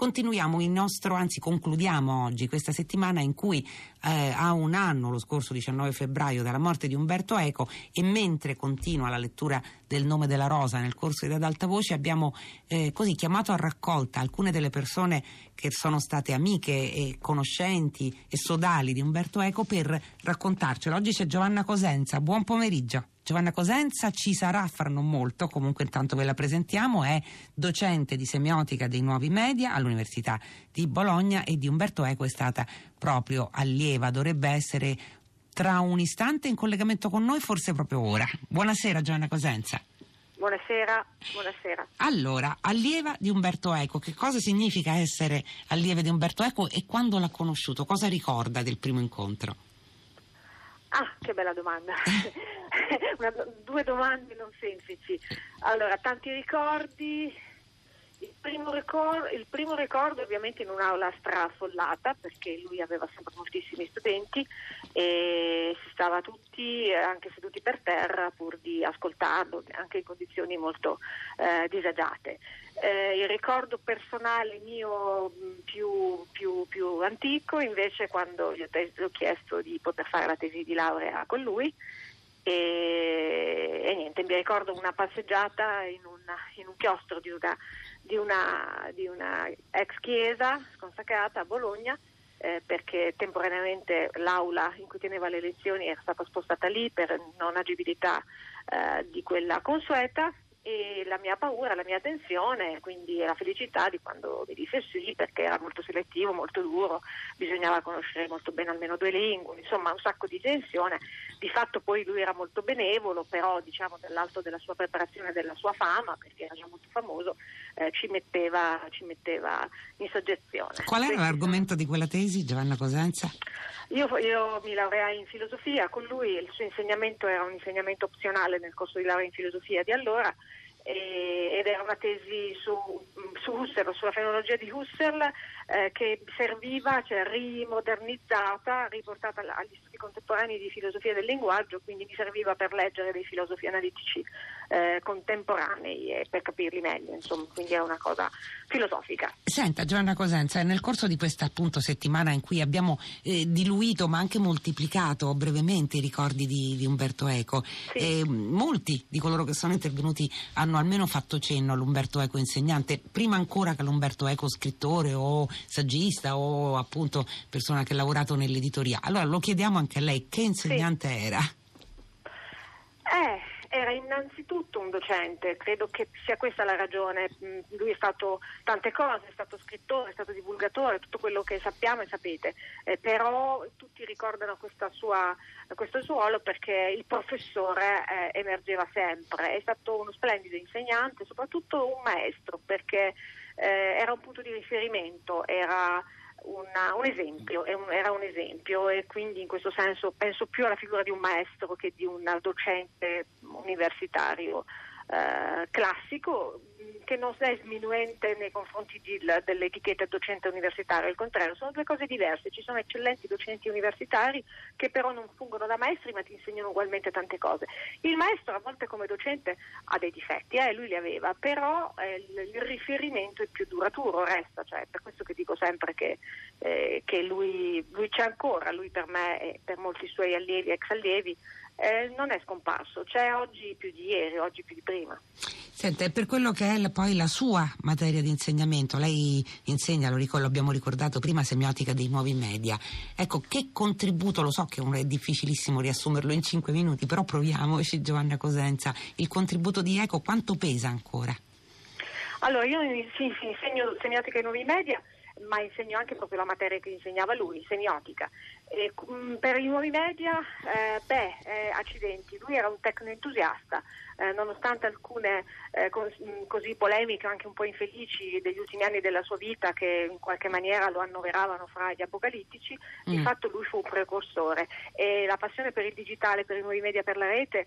continuiamo il nostro, anzi concludiamo oggi questa settimana in cui eh, a un anno, lo scorso 19 febbraio, dalla morte di Umberto Eco e mentre continua la lettura del nome della rosa nel corso di Ad Alta Voce abbiamo eh, così chiamato a raccolta alcune delle persone che sono state amiche e conoscenti e sodali di Umberto Eco per raccontarcelo. Oggi c'è Giovanna Cosenza, buon pomeriggio. Giovanna Cosenza ci sarà fra non molto, comunque intanto ve la presentiamo, è docente di semiotica dei nuovi media all'Università di Bologna e di Umberto Eco è stata proprio allieva, dovrebbe essere tra un istante in collegamento con noi, forse proprio ora. Buonasera Giovanna Cosenza. Buonasera, buonasera. Allora, allieva di Umberto Eco, che cosa significa essere allieva di Umberto Eco e quando l'ha conosciuto? Cosa ricorda del primo incontro? Ah, che bella domanda. Una, due domande non semplici. Allora, tanti ricordi. Il primo, ricordo, il primo ricordo ovviamente in un'aula straffollata perché lui aveva sempre moltissimi studenti e si stava tutti anche seduti per terra pur di ascoltarlo anche in condizioni molto eh, disagiate. Eh, il ricordo personale mio più, più, più, antico invece quando gli ho chiesto di poter fare la tesi di laurea con lui e, e niente, mi ricordo una passeggiata in, una, in un chiostro di una, di, una, di una, ex chiesa consacrata a Bologna eh, perché temporaneamente l'aula in cui teneva le lezioni era stata spostata lì per non agibilità eh, di quella consueta e la mia paura, la mia tensione, quindi la felicità di quando mi disse sì perché era molto selettivo, molto duro, bisognava conoscere molto bene almeno due lingue, insomma un sacco di tensione. Di fatto poi lui era molto benevolo, però diciamo dall'alto della sua preparazione e della sua fama, perché era già molto famoso, eh, ci, metteva, ci, metteva, in soggezione. Qual era Quindi, l'argomento di quella tesi, Giovanna Cosenza? Io, io, mi laureai in filosofia, con lui il suo insegnamento era un insegnamento opzionale nel corso di laurea in filosofia di allora ed era una tesi su, su Husserl, sulla fenologia di Husserl eh, che serviva, cioè rimodernizzata, riportata agli studi contemporanei di filosofia del linguaggio, quindi mi serviva per leggere dei filosofi analitici eh, contemporanei e per capirli meglio, insomma, quindi è una cosa filosofica. Senta Giovanna Cosenza, nel corso di questa appunto settimana in cui abbiamo eh, diluito ma anche moltiplicato brevemente i ricordi di, di Umberto Eco, sì. eh, molti di coloro che sono intervenuti hanno almeno fatto cenno all'Umberto Eco insegnante, prima ancora che all'Umberto Eco scrittore o saggista o appunto persona che ha lavorato nell'editoria. Allora lo chiediamo anche a lei, che insegnante sì. era? Innanzitutto un docente, credo che sia questa la ragione. Mm, lui è stato tante cose, è stato scrittore, è stato divulgatore, tutto quello che sappiamo e sapete, eh, però tutti ricordano sua, questo suo ruolo perché il professore eh, emergeva sempre, è stato uno splendido insegnante, soprattutto un maestro perché eh, era un punto di riferimento, era una, un esempio, era un esempio e quindi in questo senso penso più alla figura di un maestro che di un docente universitario eh, classico che non è sminuente nei confronti di, dell'etichetta docente universitario, al contrario, sono due cose diverse. Ci sono eccellenti docenti universitari che però non fungono da maestri ma ti insegnano ugualmente tante cose. Il maestro a volte come docente ha dei difetti, eh, lui li aveva, però eh, il, riferimento è più duraturo, resta, cioè, per questo che dico sempre che, eh, che lui, lui c'è ancora, lui per me e per molti suoi allievi, ex allievi, eh, non è scomparso, c'è oggi più di ieri, oggi più di prima. Senta, per quello che è poi la sua materia di insegnamento, lei insegna, lo, ricordo, l'abbiamo ricordato prima, semiotica dei nuovi media. Ecco, che contributo, lo so che è difficilissimo riassumerlo in cinque minuti, però proviamoci Giovanna Cosenza, il contributo di Eco quanto pesa ancora? Allora, io insegno semiotica dei nuovi media ma insegno anche proprio la materia che insegnava lui, semiotica. E, mh, per i nuovi media, eh, beh, eh, accidenti, lui era un tecno-entusiasta, eh, nonostante alcune eh, cos- così polemiche, anche un po' infelici degli ultimi anni della sua vita che in qualche maniera lo annoveravano fra gli apocalittici, mm. di fatto lui fu un precursore e la passione per il digitale, per i nuovi media, per la rete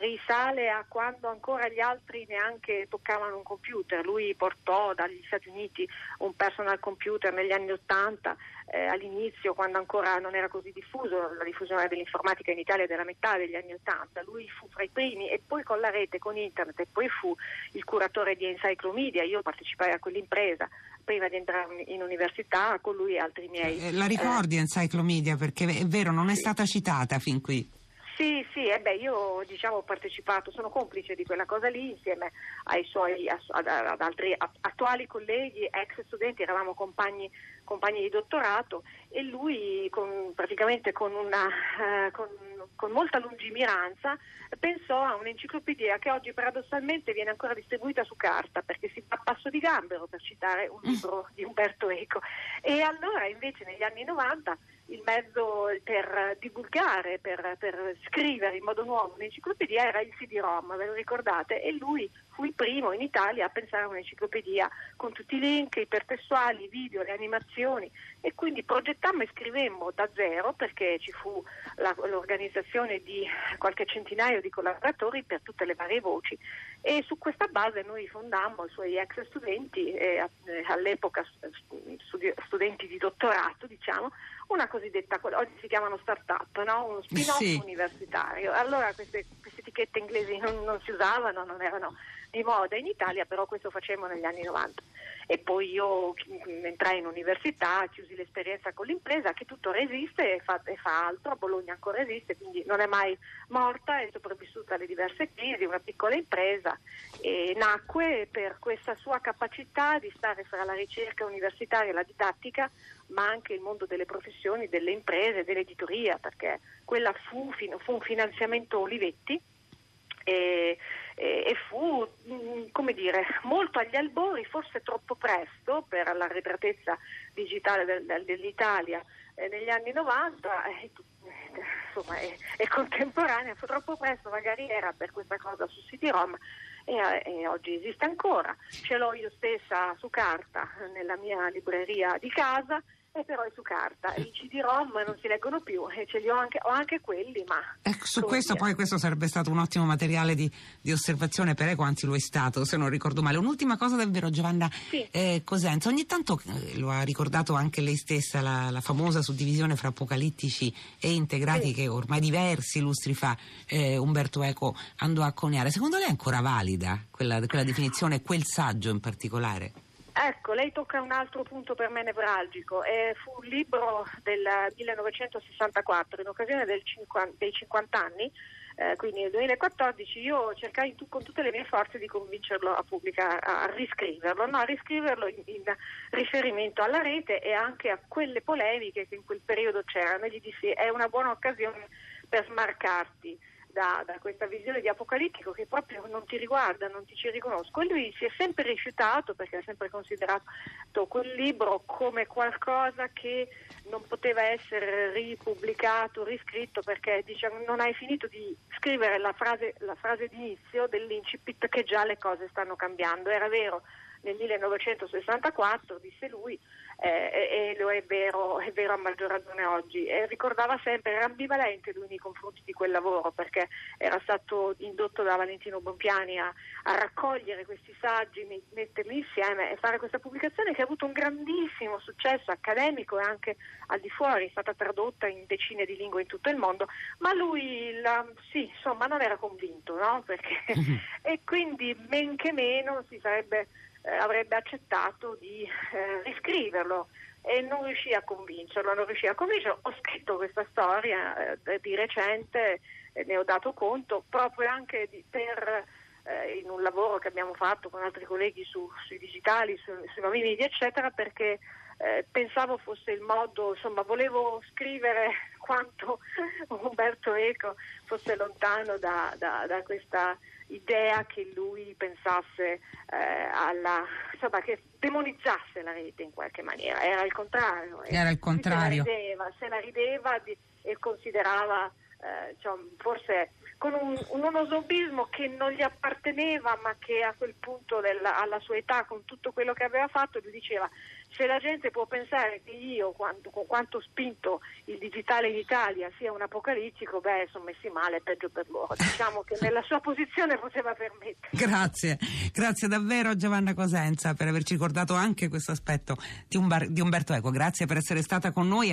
risale a quando ancora gli altri neanche toccavano un computer. Lui portò dagli Stati Uniti un personal computer negli anni Ottanta eh, all'inizio, quando ancora non era così diffuso, la diffusione dell'informatica in Italia della metà degli anni Ottanta, lui fu fra i primi e poi con la rete, con internet e poi fu il curatore di Encyclomedia, io partecipai a quell'impresa prima di entrare in università con lui e altri miei. Eh, la ricordi eh, Encyclomedia perché è vero, non è stata citata fin qui. Sì, sì, eh beh, io diciamo, ho partecipato, sono complice di quella cosa lì insieme ai suoi ad, ad altri attuali colleghi, ex studenti, eravamo compagni, compagni di dottorato e lui con, praticamente con, una, eh, con, con, molta lungimiranza pensò a un'enciclopedia che oggi paradossalmente viene ancora distribuita su carta perché si fa a passo di gambero per citare un libro di Umberto Eco. E allora invece negli anni 90 il mezzo per divulgare, per, per, scrivere in modo nuovo un'enciclopedia era il CD-ROM, ve lo ricordate? E lui fu il primo in Italia a pensare a un'enciclopedia con tutti i link, ipertestuali, i video, le animazioni e quindi progettammo e scrivemmo da zero perché ci fu la, l'organizzazione di qualche centinaio di collaboratori per tutte le varie voci e su questa base noi fondammo i suoi ex studenti, eh, all'epoca studenti di dottorato diciamo, una cosiddetta, oggi si chiamano start-up, no? uno spin-off sì. universitario. Allora queste, etichette inglesi non, non si usavano, non erano di moda in Italia, però questo facevamo negli anni 90. E poi io entrai in università, chiusi l'esperienza con l'impresa che tuttora esiste e fa, e fa altro, Bologna ancora esiste, quindi non è mai morta, è sopravvissuta alle diverse crisi, una piccola impresa e nacque per questa sua capacità di stare fra la ricerca universitaria e la didattica, ma anche il mondo delle professioni, delle imprese, dell'editoria, perché quella fu, fu un finanziamento Olivetti e, e fu mm, come dire, molto agli albori, forse troppo presto per l'arretratezza digitale del, del, dell'Italia eh, negli anni 90, eh, insomma è, è, contemporanea, fu troppo presto, magari era per questa cosa su CD-ROM e, eh, e, oggi esiste ancora, ce l'ho io stessa su carta nella mia libreria di casa e però è su carta. I CD-ROM non si leggono più e ce li ho anche, ho anche quelli, ma... Ecco, su questo via. poi questo sarebbe stato un ottimo materiale di, di, osservazione per Eco, anzi lo è stato, se non ricordo male. Un'ultima cosa davvero Giovanna sì. eh, Cosenza, ogni tanto eh, lo ha ricordato anche lei stessa, la, la, famosa suddivisione fra apocalittici e integrati sì. che ormai diversi lustri fa eh, Umberto Eco andò a coniare. Secondo lei è ancora valida quella, quella definizione, quel saggio in particolare? Ecco, lei tocca un altro punto per me nevralgico. Eh, fu un libro del 1964, in occasione 50, dei 50 anni, eh, quindi nel 2014, io cercai tu, con tutte le mie forze di convincerlo a pubblicare, a riscriverlo, no, a riscriverlo in, in, riferimento alla rete e anche a quelle polemiche che in quel periodo c'erano. E gli dissi è una buona occasione per smarcarti da, da, questa visione di apocalittico che proprio non ti riguarda, non ti ci riconosco. E lui si è sempre rifiutato perché ha sempre considerato quel libro come qualcosa che non poteva essere ripubblicato, riscritto perché dice, non hai finito di scrivere la frase, la frase d'inizio dell'incipit che già le cose stanno cambiando. Era vero nel 1964, disse lui, eh, e lo è vero, è vero a maggior ragione oggi. E ricordava sempre, era ambivalente lui nei confronti di quel lavoro perché era stato indotto da Valentino Bompiani a, a raccogliere questi saggi, metterli insieme e fare questa pubblicazione che ha avuto un grandissimo successo accademico e anche al di fuori, è stata tradotta in decine di lingue in tutto il mondo, ma lui la, sì, insomma, non era convinto, no? Perché, e quindi men che meno si sarebbe eh, avrebbe accettato di eh, riscriverlo e non riuscì a convincerlo, non riuscì a convincerlo. Ho scritto questa storia eh, di recente, ne ho dato conto proprio anche di, per eh, in un lavoro che abbiamo fatto con altri colleghi su, sui digitali, su, sui nuovi media, eccetera, perché eh, pensavo fosse il modo, insomma, volevo scrivere quanto Umberto Eco fosse lontano da, da, da questa idea che lui pensasse eh, alla, insomma, che demonizzasse la rete in qualche maniera, era il contrario. Era il contrario. Se la rideva, se la rideva di, e considerava, eh, cioè, forse con un, un onosobismo che non gli apparteneva ma che a quel punto della, alla sua età con tutto quello che aveva fatto lui diceva se la gente può pensare che io quanto, con quanto spinto il digitale in Italia sia un apocalittico beh sono messi male peggio per loro. Diciamo che nella sua posizione poteva permettere. Grazie grazie davvero Giovanna Cosenza per averci ricordato anche questo aspetto di, Umber- di Umberto Eco. Grazie per essere stata con noi